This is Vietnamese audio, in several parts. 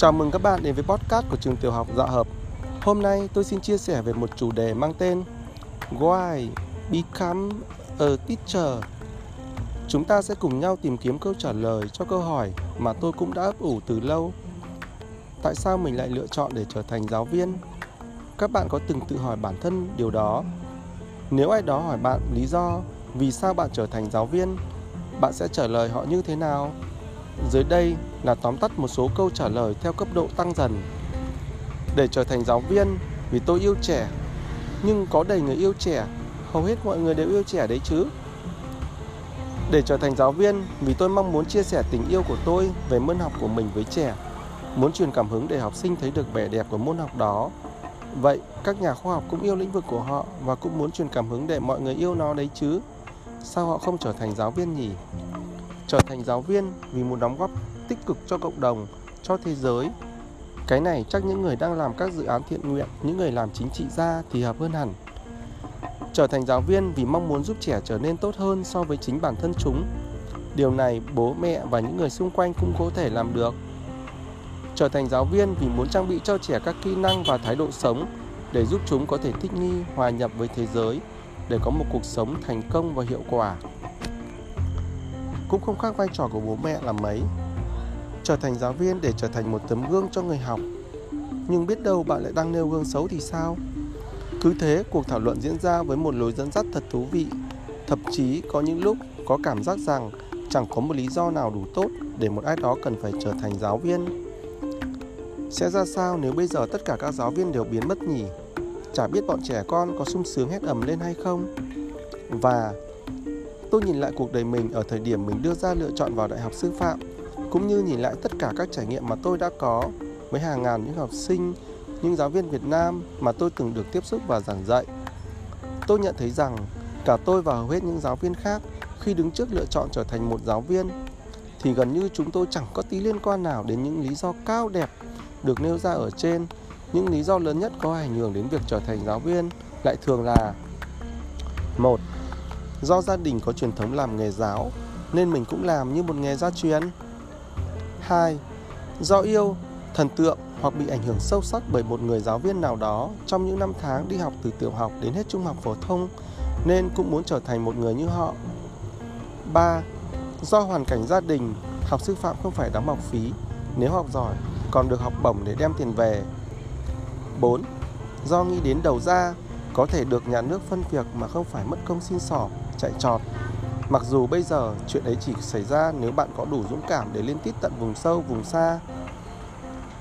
Chào mừng các bạn đến với podcast của trường tiểu học Dạ Hợp. Hôm nay tôi xin chia sẻ về một chủ đề mang tên Why Become a Teacher. Chúng ta sẽ cùng nhau tìm kiếm câu trả lời cho câu hỏi mà tôi cũng đã ấp ủ từ lâu. Tại sao mình lại lựa chọn để trở thành giáo viên? Các bạn có từng tự hỏi bản thân điều đó? Nếu ai đó hỏi bạn lý do vì sao bạn trở thành giáo viên, bạn sẽ trả lời họ như thế nào? Dưới đây là tóm tắt một số câu trả lời theo cấp độ tăng dần. Để trở thành giáo viên vì tôi yêu trẻ, nhưng có đầy người yêu trẻ, hầu hết mọi người đều yêu trẻ đấy chứ. Để trở thành giáo viên vì tôi mong muốn chia sẻ tình yêu của tôi về môn học của mình với trẻ, muốn truyền cảm hứng để học sinh thấy được vẻ đẹp của môn học đó. Vậy, các nhà khoa học cũng yêu lĩnh vực của họ và cũng muốn truyền cảm hứng để mọi người yêu nó đấy chứ. Sao họ không trở thành giáo viên nhỉ? Trở thành giáo viên vì muốn đóng góp tích cực cho cộng đồng, cho thế giới. Cái này chắc những người đang làm các dự án thiện nguyện, những người làm chính trị gia thì hợp hơn hẳn. Trở thành giáo viên vì mong muốn giúp trẻ trở nên tốt hơn so với chính bản thân chúng. Điều này bố mẹ và những người xung quanh cũng có thể làm được. Trở thành giáo viên vì muốn trang bị cho trẻ các kỹ năng và thái độ sống để giúp chúng có thể thích nghi, hòa nhập với thế giới để có một cuộc sống thành công và hiệu quả cũng không khác vai trò của bố mẹ là mấy. Trở thành giáo viên để trở thành một tấm gương cho người học. Nhưng biết đâu bạn lại đang nêu gương xấu thì sao? Cứ thế, cuộc thảo luận diễn ra với một lối dẫn dắt thật thú vị. Thậm chí có những lúc có cảm giác rằng chẳng có một lý do nào đủ tốt để một ai đó cần phải trở thành giáo viên. Sẽ ra sao nếu bây giờ tất cả các giáo viên đều biến mất nhỉ? Chả biết bọn trẻ con có sung sướng hét ầm lên hay không? Và Tôi nhìn lại cuộc đời mình ở thời điểm mình đưa ra lựa chọn vào đại học sư phạm, cũng như nhìn lại tất cả các trải nghiệm mà tôi đã có với hàng ngàn những học sinh, những giáo viên Việt Nam mà tôi từng được tiếp xúc và giảng dạy. Tôi nhận thấy rằng cả tôi và hầu hết những giáo viên khác khi đứng trước lựa chọn trở thành một giáo viên thì gần như chúng tôi chẳng có tí liên quan nào đến những lý do cao đẹp được nêu ra ở trên. Những lý do lớn nhất có ảnh hưởng đến việc trở thành giáo viên lại thường là một Do gia đình có truyền thống làm nghề giáo nên mình cũng làm như một nghề gia truyền. 2. Do yêu, thần tượng hoặc bị ảnh hưởng sâu sắc bởi một người giáo viên nào đó trong những năm tháng đi học từ tiểu học đến hết trung học phổ thông nên cũng muốn trở thành một người như họ. 3. Do hoàn cảnh gia đình, học sư phạm không phải đóng học phí, nếu học giỏi còn được học bổng để đem tiền về. 4. Do nghĩ đến đầu ra, có thể được nhà nước phân việc mà không phải mất công xin sỏ chạy trọt. Mặc dù bây giờ chuyện ấy chỉ xảy ra nếu bạn có đủ dũng cảm để liên tiếp tận vùng sâu, vùng xa.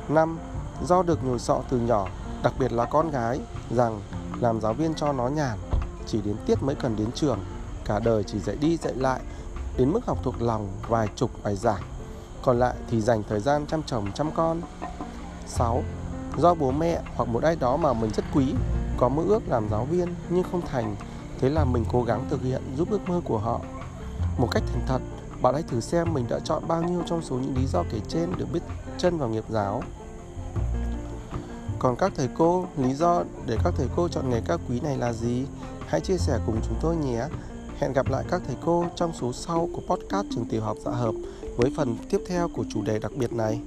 5. Do được nhồi sọ từ nhỏ, đặc biệt là con gái, rằng làm giáo viên cho nó nhàn, chỉ đến tiết mới cần đến trường, cả đời chỉ dạy đi dạy lại, đến mức học thuộc lòng vài chục bài giảng, còn lại thì dành thời gian chăm chồng chăm con. 6. Do bố mẹ hoặc một ai đó mà mình rất quý có mơ ước làm giáo viên nhưng không thành Thế là mình cố gắng thực hiện giúp ước mơ của họ Một cách thành thật Bạn hãy thử xem mình đã chọn bao nhiêu trong số những lý do kể trên được biết chân vào nghiệp giáo Còn các thầy cô, lý do để các thầy cô chọn nghề cao quý này là gì? Hãy chia sẻ cùng chúng tôi nhé Hẹn gặp lại các thầy cô trong số sau của podcast trường tiểu học dạ hợp với phần tiếp theo của chủ đề đặc biệt này.